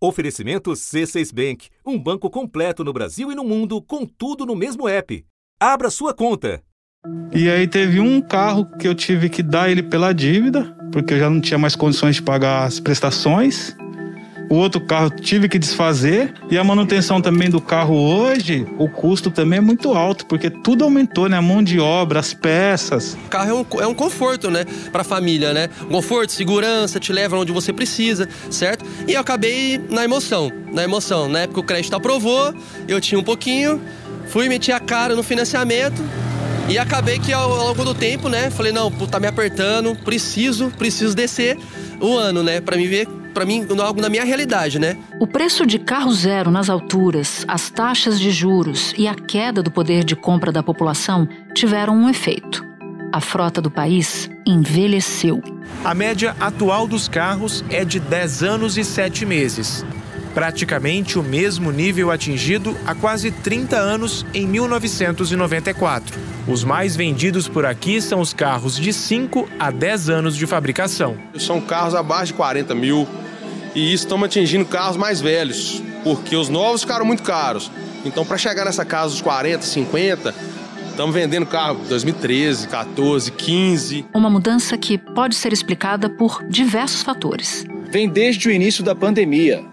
Oferecimento C6 Bank, um banco completo no Brasil e no mundo, com tudo no mesmo app. Abra sua conta. E aí teve um carro que eu tive que dar ele pela dívida, porque eu já não tinha mais condições de pagar as prestações. O outro carro tive que desfazer e a manutenção também do carro hoje, o custo também é muito alto, porque tudo aumentou, né? A mão de obra, as peças. O carro é um, é um conforto, né? Pra família, né? Conforto, segurança, te leva onde você precisa, certo? E eu acabei na emoção, na emoção. Na época o crédito aprovou, eu tinha um pouquinho, fui meter a cara no financiamento, e acabei que ao longo do tempo, né, falei, não, tá me apertando, preciso, preciso descer o ano, né, para me ver para mim, algo na minha realidade, né? O preço de carro zero nas alturas, as taxas de juros e a queda do poder de compra da população tiveram um efeito. A frota do país envelheceu. A média atual dos carros é de 10 anos e 7 meses. Praticamente o mesmo nível atingido há quase 30 anos em 1994. Os mais vendidos por aqui são os carros de 5 a 10 anos de fabricação. São carros abaixo de 40 mil, e isso estamos atingindo carros mais velhos, porque os novos ficaram muito caros. Então, para chegar nessa casa dos 40, 50, estamos vendendo carro 2013, 14, 15. Uma mudança que pode ser explicada por diversos fatores. Vem desde o início da pandemia.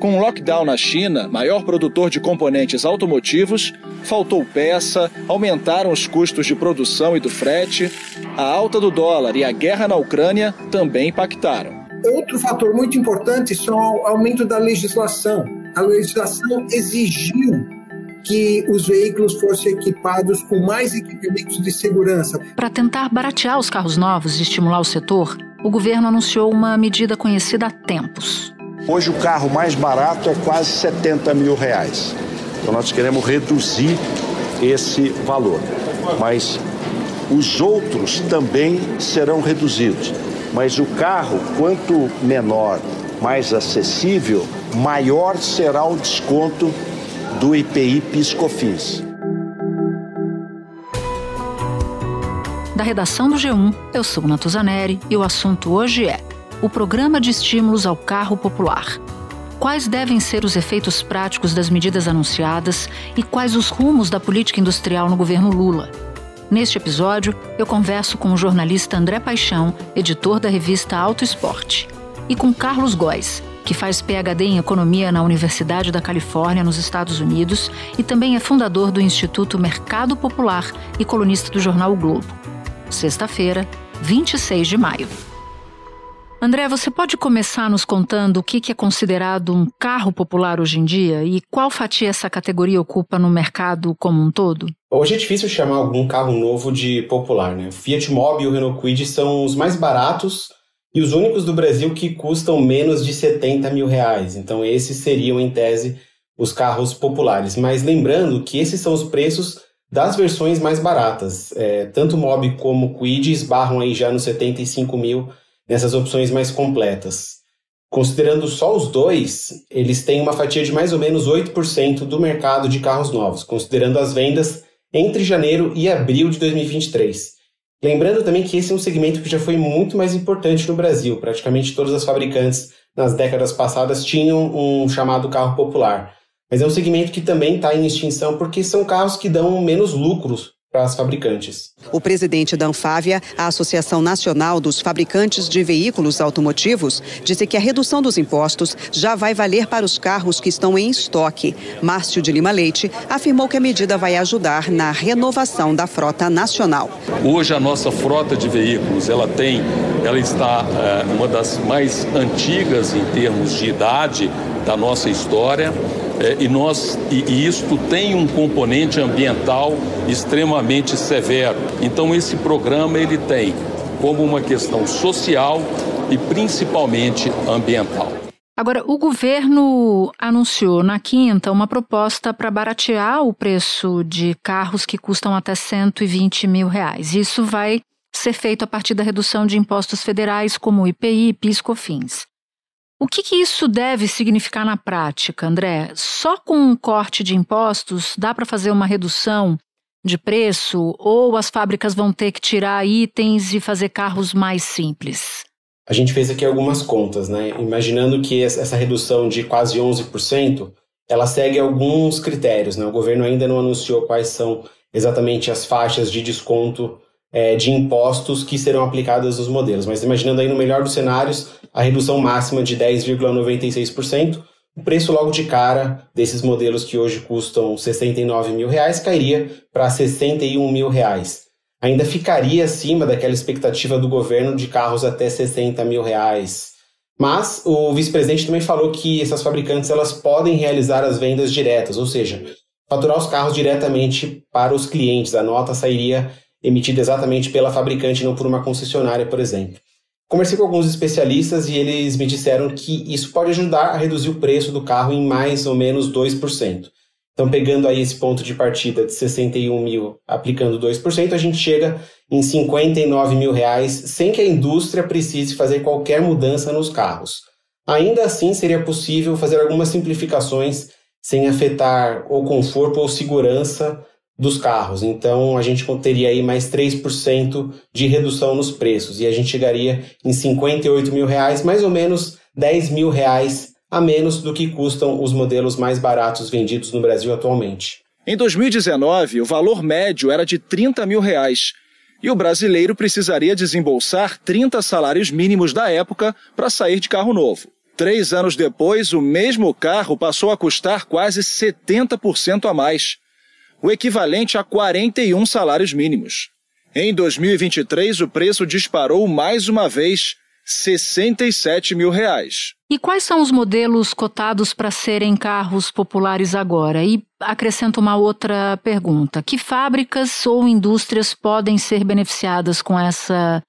Com o lockdown na China, maior produtor de componentes automotivos, faltou peça, aumentaram os custos de produção e do frete, a alta do dólar e a guerra na Ucrânia também impactaram. Outro fator muito importante é o aumento da legislação. A legislação exigiu que os veículos fossem equipados com mais equipamentos de segurança. Para tentar baratear os carros novos e estimular o setor, o governo anunciou uma medida conhecida há tempos. Hoje o carro mais barato é quase 70 mil reais. Então nós queremos reduzir esse valor. Mas os outros também serão reduzidos. Mas o carro, quanto menor, mais acessível, maior será o desconto do IPI PiscoFins. Da redação do G1, eu sou Natuzaneri e o assunto hoje é o Programa de Estímulos ao Carro Popular. Quais devem ser os efeitos práticos das medidas anunciadas e quais os rumos da política industrial no governo Lula? Neste episódio, eu converso com o jornalista André Paixão, editor da revista Auto Esporte, e com Carlos Góes, que faz PhD em Economia na Universidade da Califórnia, nos Estados Unidos, e também é fundador do Instituto Mercado Popular e colunista do jornal o Globo. Sexta-feira, 26 de maio. André, você pode começar nos contando o que é considerado um carro popular hoje em dia e qual fatia essa categoria ocupa no mercado como um todo? Hoje é difícil chamar algum carro novo de popular, né? O Fiat Mobi e o Renault Kwid são os mais baratos e os únicos do Brasil que custam menos de 70 mil reais. Então esses seriam, em tese, os carros populares. Mas lembrando que esses são os preços das versões mais baratas. É, tanto o Mobi como o Kwid esbarram aí já nos 75 mil nessas opções mais completas. Considerando só os dois, eles têm uma fatia de mais ou menos 8% do mercado de carros novos, considerando as vendas entre janeiro e abril de 2023. Lembrando também que esse é um segmento que já foi muito mais importante no Brasil. Praticamente todas as fabricantes nas décadas passadas tinham um chamado carro popular. Mas é um segmento que também está em extinção porque são carros que dão menos lucros para as fabricantes. O presidente da Anfávia, a Associação Nacional dos Fabricantes de Veículos Automotivos, disse que a redução dos impostos já vai valer para os carros que estão em estoque. Márcio de Lima Leite afirmou que a medida vai ajudar na renovação da frota nacional. Hoje a nossa frota de veículos, ela tem, ela está é, uma das mais antigas em termos de idade da nossa história é, e, nós, e, e isto tem um componente ambiental extremamente severo. Então esse programa ele tem como uma questão social e principalmente ambiental. Agora, o governo anunciou na quinta uma proposta para baratear o preço de carros que custam até 120 mil reais. Isso vai ser feito a partir da redução de impostos federais como IPI e PIS/COFINS. O que, que, isso deve significar na prática, André? Só com um corte de impostos dá para fazer uma redução de preço ou as fábricas vão ter que tirar itens e fazer carros mais simples? A gente fez aqui algumas contas, né? Imaginando que essa redução de quase 11%, ela segue alguns critérios, né? O governo ainda não anunciou quais são exatamente as faixas de desconto é, de impostos que serão aplicadas nos modelos. Mas imaginando aí no melhor dos cenários, a redução máxima de 10,96%, o preço logo de cara desses modelos que hoje custam 69 mil reais cairia para 61 mil reais. Ainda ficaria acima daquela expectativa do governo de carros até 60 mil reais. Mas o vice-presidente também falou que essas fabricantes elas podem realizar as vendas diretas, ou seja, faturar os carros diretamente para os clientes. A nota sairia emitida exatamente pela fabricante, não por uma concessionária, por exemplo. Conversei com alguns especialistas e eles me disseram que isso pode ajudar a reduzir o preço do carro em mais ou menos 2%. Então, pegando aí esse ponto de partida de 61 mil, aplicando 2%, a gente chega em 59 mil reais, sem que a indústria precise fazer qualquer mudança nos carros. Ainda assim, seria possível fazer algumas simplificações sem afetar o conforto ou segurança dos carros. Então a gente teria aí mais 3% de redução nos preços e a gente chegaria em 58 mil reais, mais ou menos 10 mil reais a menos do que custam os modelos mais baratos vendidos no Brasil atualmente. Em 2019, o valor médio era de 30 mil reais e o brasileiro precisaria desembolsar 30 salários mínimos da época para sair de carro novo. Três anos depois, o mesmo carro passou a custar quase 70% a mais o equivalente a 41 salários mínimos. Em 2023, o preço disparou mais uma vez, 67 mil reais. E quais são os modelos cotados para serem carros populares agora? E acrescento uma outra pergunta: que fábricas ou indústrias podem ser beneficiadas com essa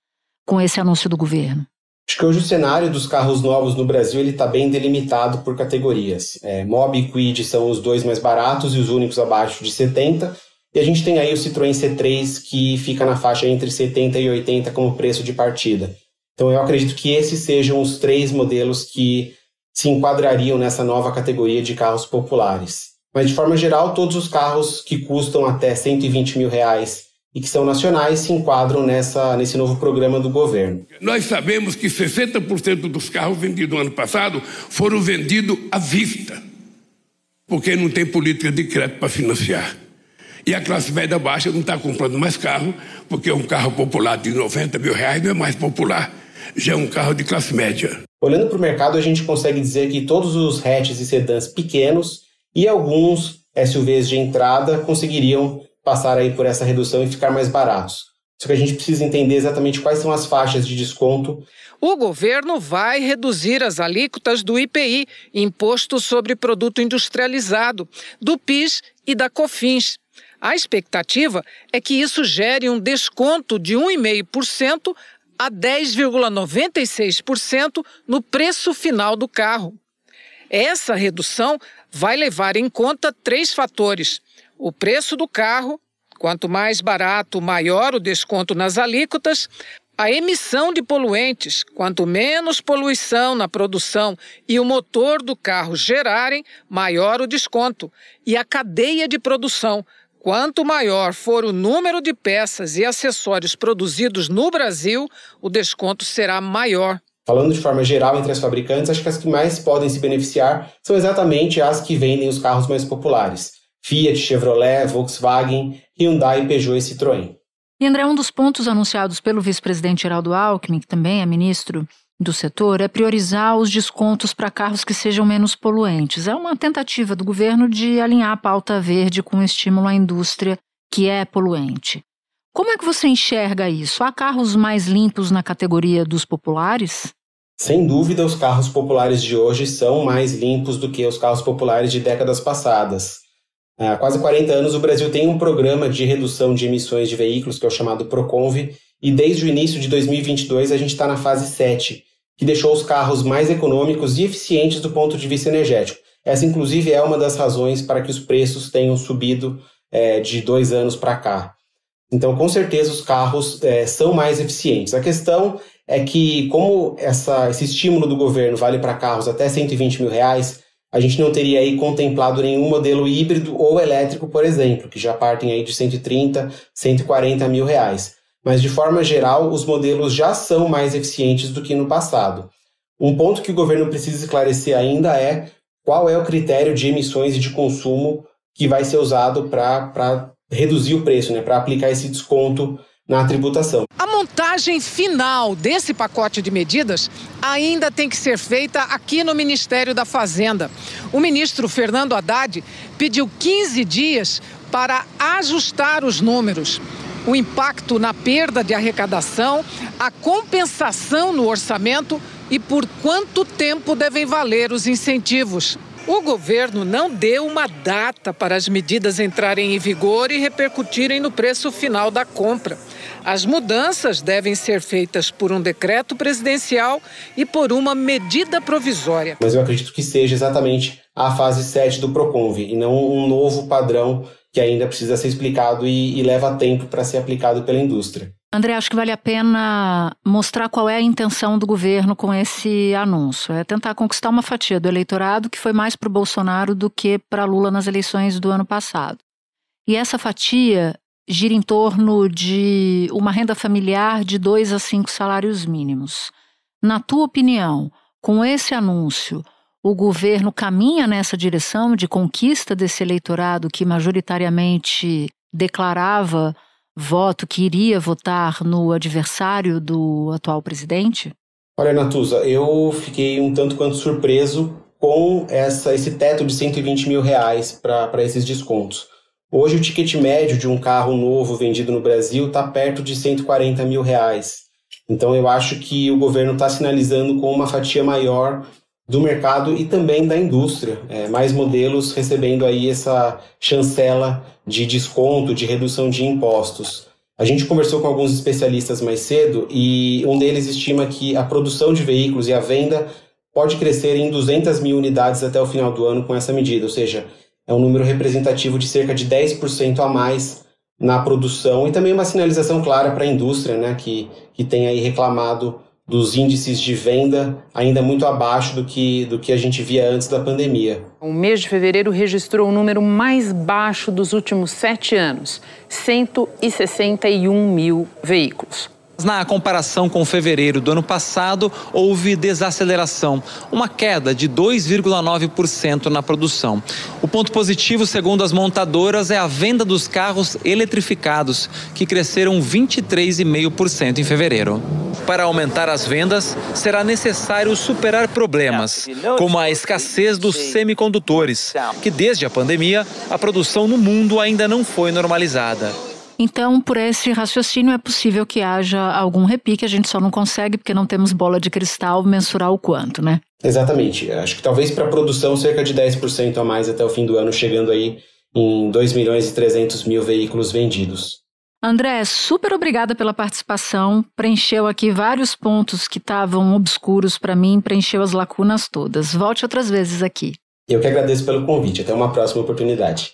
com esse anúncio do governo? Acho que hoje o cenário dos carros novos no Brasil ele está bem delimitado por categorias. É, Mob e Quid são os dois mais baratos e os únicos abaixo de 70. E a gente tem aí o Citroën C3 que fica na faixa entre 70 e 80 como preço de partida. Então eu acredito que esses sejam os três modelos que se enquadrariam nessa nova categoria de carros populares. Mas de forma geral, todos os carros que custam até 120 mil reais e que são nacionais se enquadram nessa, nesse novo programa do governo. Nós sabemos que 60% dos carros vendidos no ano passado foram vendidos à vista, porque não tem política de crédito para financiar. E a classe média baixa não está comprando mais carro, porque um carro popular de 90 mil reais não é mais popular, já é um carro de classe média. Olhando para o mercado, a gente consegue dizer que todos os hatches e sedãs pequenos e alguns SUVs de entrada conseguiriam passar aí por essa redução e ficar mais baratos. Só que a gente precisa entender exatamente quais são as faixas de desconto. O governo vai reduzir as alíquotas do IPI, Imposto sobre Produto Industrializado, do PIS e da COFINS. A expectativa é que isso gere um desconto de 1,5% a 10,96% no preço final do carro. Essa redução vai levar em conta três fatores: o preço do carro, quanto mais barato, maior o desconto nas alíquotas, a emissão de poluentes, quanto menos poluição na produção e o motor do carro gerarem, maior o desconto, e a cadeia de produção, quanto maior for o número de peças e acessórios produzidos no Brasil, o desconto será maior. Falando de forma geral entre as fabricantes, acho que as que mais podem se beneficiar são exatamente as que vendem os carros mais populares. Fiat, Chevrolet, Volkswagen, Hyundai, Peugeot e Citroën. E André, um dos pontos anunciados pelo vice-presidente Geraldo Alckmin, que também é ministro do setor, é priorizar os descontos para carros que sejam menos poluentes. É uma tentativa do governo de alinhar a pauta verde com o estímulo à indústria que é poluente. Como é que você enxerga isso? Há carros mais limpos na categoria dos populares? Sem dúvida, os carros populares de hoje são mais limpos do que os carros populares de décadas passadas. Há quase 40 anos, o Brasil tem um programa de redução de emissões de veículos, que é o chamado Proconv, e desde o início de 2022 a gente está na fase 7, que deixou os carros mais econômicos e eficientes do ponto de vista energético. Essa, inclusive, é uma das razões para que os preços tenham subido é, de dois anos para cá. Então, com certeza, os carros é, são mais eficientes. A questão é que, como essa, esse estímulo do governo vale para carros até 120 mil reais, a gente não teria aí contemplado nenhum modelo híbrido ou elétrico, por exemplo, que já partem aí de 130, 140 mil reais. mas de forma geral, os modelos já são mais eficientes do que no passado. Um ponto que o governo precisa esclarecer ainda é qual é o critério de emissões e de consumo que vai ser usado para reduzir o preço, né, para aplicar esse desconto na tributação. A montagem final desse pacote de medidas ainda tem que ser feita aqui no Ministério da Fazenda. O ministro Fernando Haddad pediu 15 dias para ajustar os números o impacto na perda de arrecadação, a compensação no orçamento e por quanto tempo devem valer os incentivos. O governo não deu uma data para as medidas entrarem em vigor e repercutirem no preço final da compra. As mudanças devem ser feitas por um decreto presidencial e por uma medida provisória. Mas eu acredito que seja exatamente a fase 7 do Proconv e não um novo padrão que ainda precisa ser explicado e, e leva tempo para ser aplicado pela indústria. André, acho que vale a pena mostrar qual é a intenção do governo com esse anúncio. É tentar conquistar uma fatia do eleitorado que foi mais para o Bolsonaro do que para Lula nas eleições do ano passado. E essa fatia gira em torno de uma renda familiar de dois a cinco salários mínimos. Na tua opinião, com esse anúncio, o governo caminha nessa direção de conquista desse eleitorado que majoritariamente declarava voto, que iria votar no adversário do atual presidente? Olha, Natuza, eu fiquei um tanto quanto surpreso com essa, esse teto de 120 mil reais para esses descontos. Hoje o ticket médio de um carro novo vendido no Brasil está perto de 140 mil reais. Então eu acho que o governo está sinalizando com uma fatia maior do mercado e também da indústria. É, mais modelos recebendo aí essa chancela de desconto, de redução de impostos. A gente conversou com alguns especialistas mais cedo e um deles estima que a produção de veículos e a venda pode crescer em 200 mil unidades até o final do ano com essa medida, ou seja, é um número representativo de cerca de 10% a mais na produção e também uma sinalização clara para a indústria, né, que, que tem aí reclamado dos índices de venda ainda muito abaixo do que, do que a gente via antes da pandemia. O mês de fevereiro registrou o número mais baixo dos últimos sete anos, 161 mil veículos. Na comparação com fevereiro do ano passado, houve desaceleração, uma queda de 2,9% na produção. O ponto positivo, segundo as montadoras, é a venda dos carros eletrificados, que cresceram 23,5% em fevereiro. Para aumentar as vendas, será necessário superar problemas, como a escassez dos semicondutores, que desde a pandemia, a produção no mundo ainda não foi normalizada. Então, por esse raciocínio, é possível que haja algum repique, a gente só não consegue, porque não temos bola de cristal, mensurar o quanto, né? Exatamente. Acho que talvez para a produção, cerca de 10% a mais até o fim do ano, chegando aí em 2 milhões e 300 mil veículos vendidos. André, super obrigada pela participação. Preencheu aqui vários pontos que estavam obscuros para mim, preencheu as lacunas todas. Volte outras vezes aqui. Eu que agradeço pelo convite. Até uma próxima oportunidade.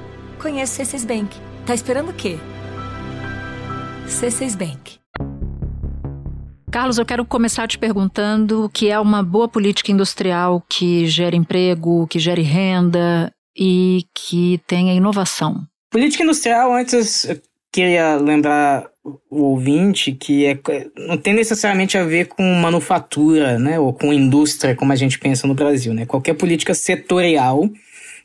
Conheço C6 Bank. Tá esperando o quê? C6 Bank. Carlos, eu quero começar te perguntando o que é uma boa política industrial que gere emprego, que gere renda e que tenha inovação. Política industrial, antes eu queria lembrar o ouvinte que é, não tem necessariamente a ver com manufatura, né, ou com indústria, como a gente pensa no Brasil, né? Qualquer política setorial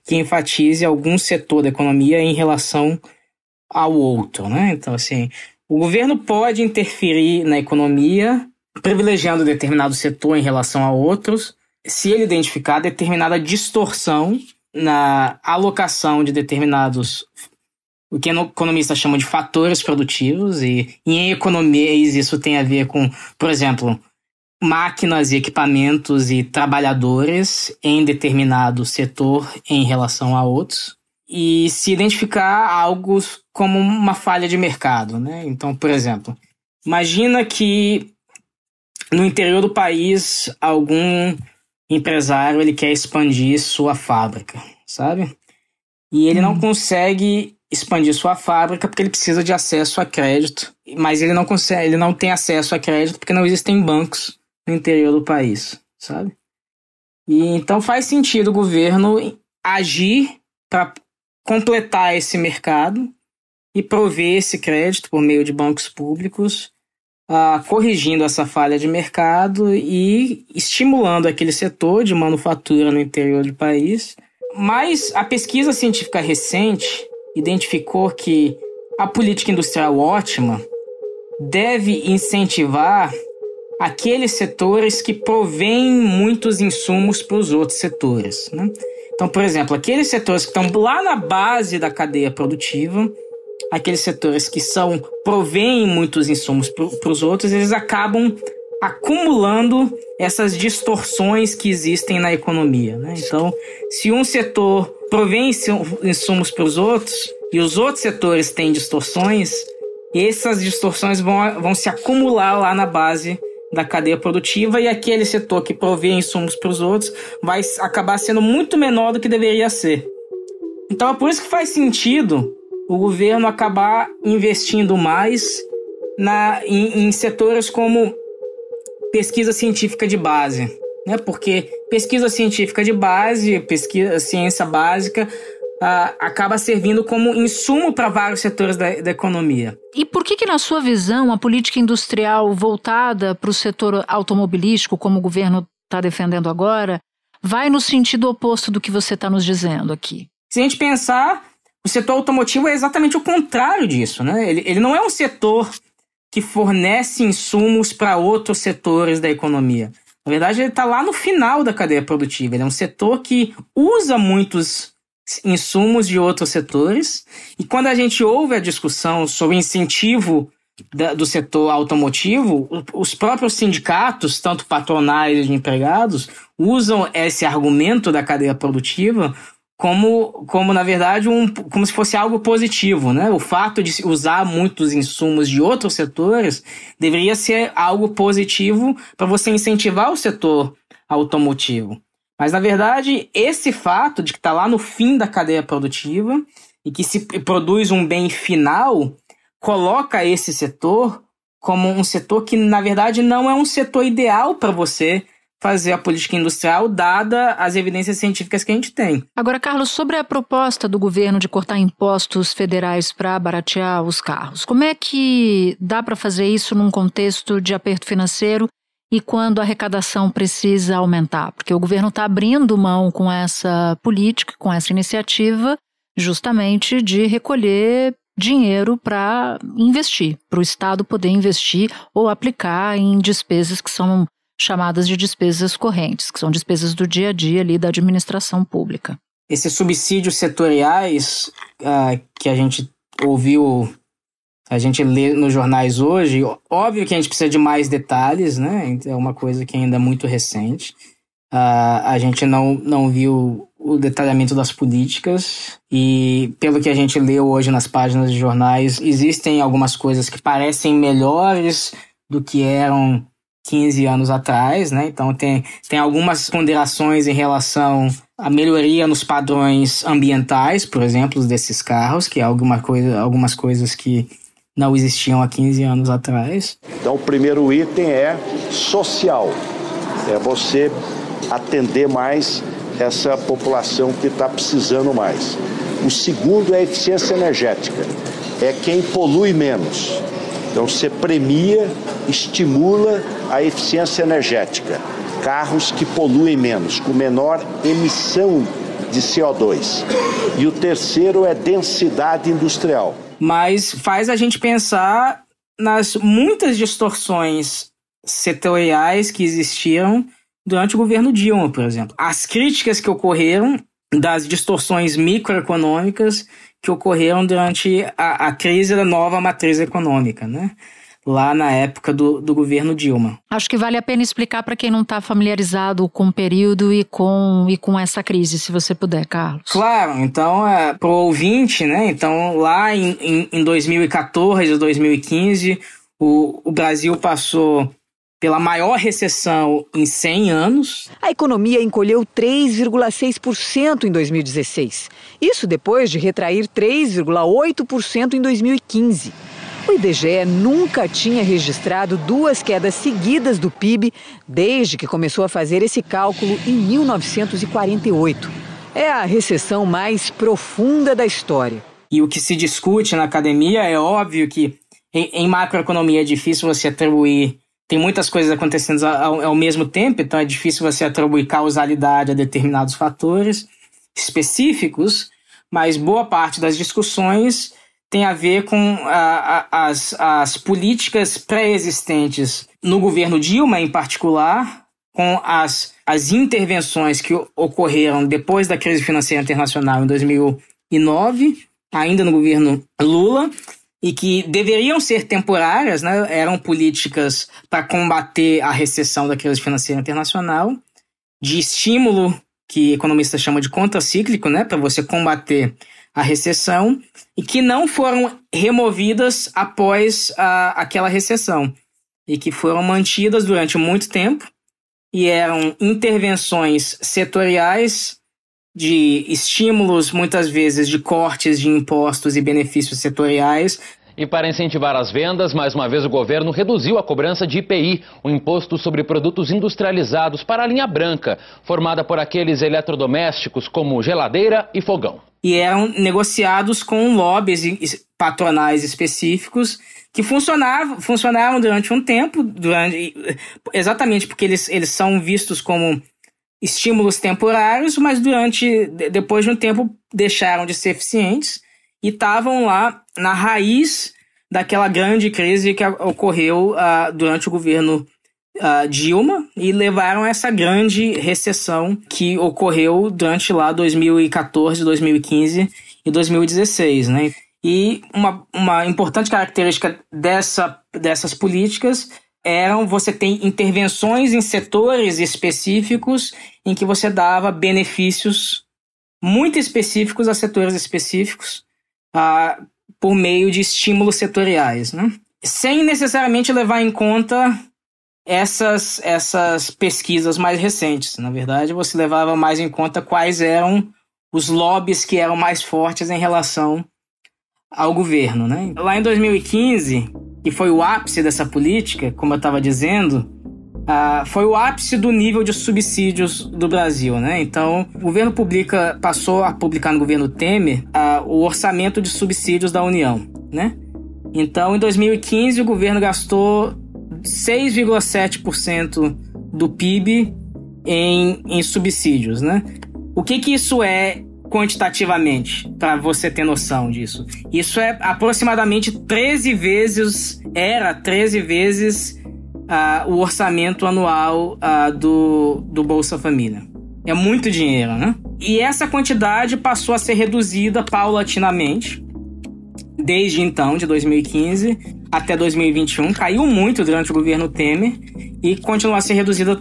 que enfatize algum setor da economia em relação ao outro, né? Então, assim, o governo pode interferir na economia, privilegiando determinado setor em relação a outros, se ele identificar determinada distorção na alocação de determinados o que economistas chamam de fatores produtivos e, e em economias isso tem a ver com, por exemplo, máquinas e equipamentos e trabalhadores em determinado setor em relação a outros e se identificar algo como uma falha de mercado, né? Então, por exemplo, Imagina que no interior do país algum empresário ele quer expandir sua fábrica, sabe? E ele não uhum. consegue expandir sua fábrica porque ele precisa de acesso a crédito, mas ele não consegue, ele não tem acesso a crédito porque não existem bancos no interior do país, sabe? E então faz sentido o governo agir para completar esse mercado e prover esse crédito por meio de bancos públicos, uh, corrigindo essa falha de mercado e estimulando aquele setor de manufatura no interior do país. Mas a pesquisa científica recente identificou que a política industrial ótima deve incentivar aqueles setores que provêm muitos insumos para os outros setores. Né? Então, por exemplo, aqueles setores que estão lá na base da cadeia produtiva aqueles setores que são provêm muitos insumos para os outros, eles acabam acumulando essas distorções que existem na economia. Né? Então, se um setor provém insumos para os outros e os outros setores têm distorções, essas distorções vão, vão se acumular lá na base da cadeia produtiva e aquele setor que provê insumos para os outros vai acabar sendo muito menor do que deveria ser. Então é por isso que faz sentido o governo acabar investindo mais na, em, em setores como pesquisa científica de base, né? Porque pesquisa científica de base, pesquisa ciência básica, Uh, acaba servindo como insumo para vários setores da, da, economia. E por que, que, na sua visão, a política industrial voltada para o setor automobilístico, como o governo está defendendo agora, vai no sentido oposto do que você está nos dizendo aqui? Se a gente pensar o setor automotivo é exatamente o contrário disso, né? Ele, ele não é um setor que fornece insumos para outros setores da economia. Na verdade, ele está lá no final da cadeia produtiva. Ele é um setor que usa muitos insumos de outros setores. E quando a gente ouve a discussão sobre incentivo da, do setor automotivo, os próprios sindicatos, tanto patronais de empregados, usam esse argumento da cadeia produtiva como, como na verdade, um, como se fosse algo positivo, né? O fato de usar muitos insumos de outros setores deveria ser algo positivo para você incentivar o setor automotivo. Mas, na verdade, esse fato de que está lá no fim da cadeia produtiva e que se produz um bem final, coloca esse setor como um setor que, na verdade, não é um setor ideal para você fazer a política industrial, dada as evidências científicas que a gente tem. Agora, Carlos, sobre a proposta do governo de cortar impostos federais para baratear os carros, como é que dá para fazer isso num contexto de aperto financeiro e quando a arrecadação precisa aumentar? Porque o governo está abrindo mão com essa política, com essa iniciativa, justamente de recolher dinheiro para investir, para o Estado poder investir ou aplicar em despesas que são chamadas de despesas correntes, que são despesas do dia a dia ali da administração pública. Esses subsídios setoriais uh, que a gente ouviu, a gente lê nos jornais hoje, óbvio que a gente precisa de mais detalhes, né? É uma coisa que ainda é muito recente. Uh, a gente não, não viu o detalhamento das políticas e pelo que a gente leu hoje nas páginas de jornais, existem algumas coisas que parecem melhores do que eram 15 anos atrás, né? Então tem, tem algumas ponderações em relação à melhoria nos padrões ambientais, por exemplo, desses carros, que é alguma coisa, algumas coisas que não existiam há 15 anos atrás. Então o primeiro item é social. É você atender mais essa população que está precisando mais. O segundo é a eficiência energética. É quem polui menos. Então você premia, estimula a eficiência energética. Carros que poluem menos, com menor emissão de CO2. E o terceiro é densidade industrial. Mas faz a gente pensar nas muitas distorções setoriais que existiam durante o governo Dilma, por exemplo. As críticas que ocorreram das distorções microeconômicas que ocorreram durante a, a crise da nova matriz econômica, né? Lá na época do, do governo Dilma. Acho que vale a pena explicar para quem não está familiarizado com o período e com, e com essa crise, se você puder, Carlos. Claro, então, é, para o ouvinte, né? Então, lá em, em, em 2014 ou 2015, O, o Brasil passou pela maior recessão em 100 anos. A economia encolheu 3,6% em 2016. Isso depois de retrair 3,8% em 2015. O IBGE nunca tinha registrado duas quedas seguidas do PIB desde que começou a fazer esse cálculo em 1948. É a recessão mais profunda da história. E o que se discute na academia é óbvio que em, em macroeconomia é difícil você atribuir. Tem muitas coisas acontecendo ao, ao mesmo tempo, então é difícil você atribuir causalidade a determinados fatores específicos, mas boa parte das discussões tem a ver com a, a, as, as políticas pré-existentes no governo Dilma, em particular, com as, as intervenções que ocorreram depois da crise financeira internacional em 2009, ainda no governo Lula, e que deveriam ser temporárias, né? eram políticas para combater a recessão da crise financeira internacional, de estímulo, que economistas chamam de contracíclico, né? para você combater a recessão, e que não foram removidas após a, aquela recessão, e que foram mantidas durante muito tempo, e eram intervenções setoriais de estímulos, muitas vezes de cortes de impostos e benefícios setoriais, e para incentivar as vendas, mais uma vez o governo reduziu a cobrança de IPI, o imposto sobre produtos industrializados, para a linha branca, formada por aqueles eletrodomésticos como geladeira e fogão. E eram negociados com lobbies patronais específicos que funcionavam, funcionaram durante um tempo, durante, exatamente porque eles, eles são vistos como estímulos temporários, mas durante depois de um tempo deixaram de ser eficientes e estavam lá na raiz daquela grande crise que ocorreu uh, durante o governo Dilma e levaram a essa grande recessão que ocorreu durante lá 2014, 2015 e 2016, né? E uma, uma importante característica dessa, dessas políticas eram você tem intervenções em setores específicos em que você dava benefícios muito específicos a setores específicos uh, por meio de estímulos setoriais, né? sem necessariamente levar em conta essas, essas pesquisas mais recentes. Na verdade, você levava mais em conta quais eram os lobbies que eram mais fortes em relação ao governo. Né? Lá em 2015, que foi o ápice dessa política, como eu estava dizendo, Uh, foi o ápice do nível de subsídios do Brasil, né? Então, o governo publica, passou a publicar no governo Temer uh, o orçamento de subsídios da União, né? Então, em 2015, o governo gastou 6,7% do PIB em, em subsídios, né? O que que isso é quantitativamente, para você ter noção disso? Isso é aproximadamente 13 vezes, era 13 vezes uh, o orçamento anual uh, do, do Bolsa Família. É muito dinheiro, né? E essa quantidade passou a ser reduzida paulatinamente desde então, de 2015 até 2021. Caiu muito durante o governo Temer e continua a ser reduzida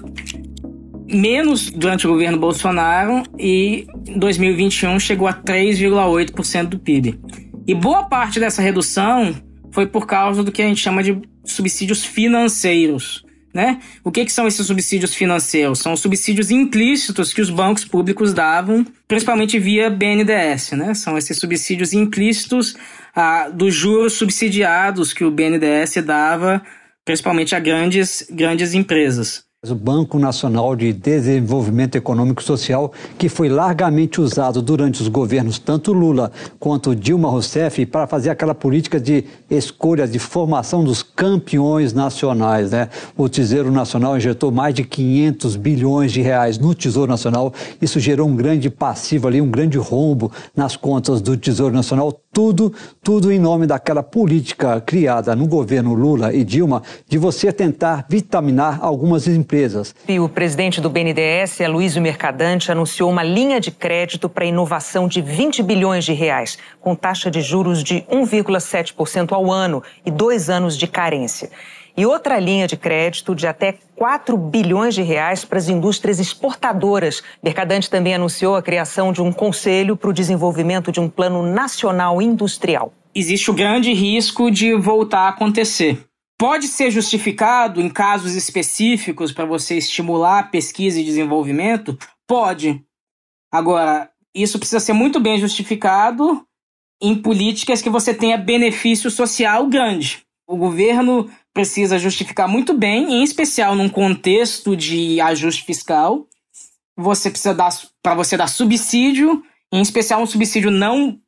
menos durante o governo Bolsonaro e em 2021 chegou a 3,8% do PIB. E boa parte dessa redução foi por causa do que a gente chama de subsídios financeiros. Né? O que, que, são esses subsídios financeiros? São subsídios implícitos que os bancos públicos davam, principalmente via BNDES. Né? São esses subsídios implícitos ah, dos juros subsidiados que o BNDES dava, principalmente a grandes, grandes empresas o Banco Nacional de Desenvolvimento Econômico e Social, que foi largamente usado durante os governos tanto Lula quanto Dilma Rousseff para fazer aquela política de escolha de formação dos campeões nacionais, né? O Tesouro Nacional injetou mais de 500 bilhões de reais no Tesouro Nacional. Isso gerou um grande passivo ali, um grande rombo nas contas do Tesouro Nacional. Tudo, tudo em nome daquela política criada no governo Lula e Dilma de você tentar vitaminar algumas empresas. E o presidente do BNDES, Aloysio Mercadante, anunciou uma linha de crédito para inovação de 20 bilhões de reais, com taxa de juros de 1,7% ao ano e dois anos de carência. E outra linha de crédito de até 4 bilhões de reais para as indústrias exportadoras. Mercadante também anunciou a criação de um conselho para o desenvolvimento de um plano nacional industrial. Existe o grande risco de voltar a acontecer Pode ser justificado em casos específicos para você estimular pesquisa e desenvolvimento? Pode. Agora, isso precisa ser muito bem justificado em políticas que você tenha benefício social grande. O governo precisa justificar muito bem, em especial num contexto de ajuste fiscal. Você precisa dar para você dar subsídio, em especial um subsídio não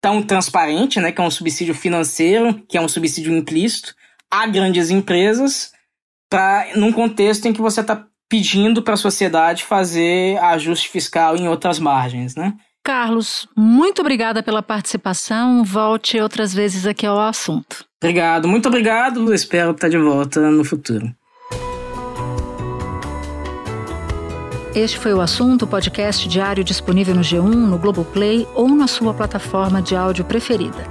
tão transparente, né, que é um subsídio financeiro, que é um subsídio implícito a grandes empresas, para num contexto em que você está pedindo para a sociedade fazer ajuste fiscal em outras margens, né? Carlos, muito obrigada pela participação. Volte outras vezes aqui ao assunto. Obrigado, muito obrigado. Espero estar de volta no futuro. Este foi o assunto, podcast diário disponível no G1, no Globoplay ou na sua plataforma de áudio preferida.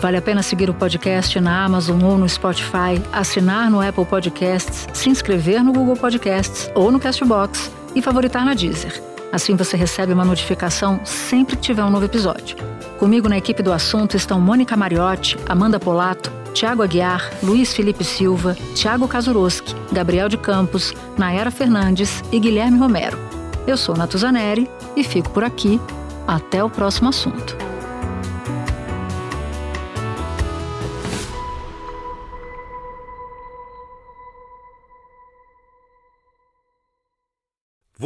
Vale a pena seguir o podcast na Amazon ou no Spotify, assinar no Apple Podcasts, se inscrever no Google Podcasts ou no Castbox e favoritar na Deezer. Assim você recebe uma notificação sempre que tiver um novo episódio. Comigo na equipe do assunto estão Mônica Mariotti, Amanda Polato, Tiago Aguiar, Luiz Felipe Silva, Tiago Kazuroski, Gabriel de Campos, Nayara Fernandes e Guilherme Romero. Eu sou Natuzaneri e fico por aqui. Até o próximo assunto.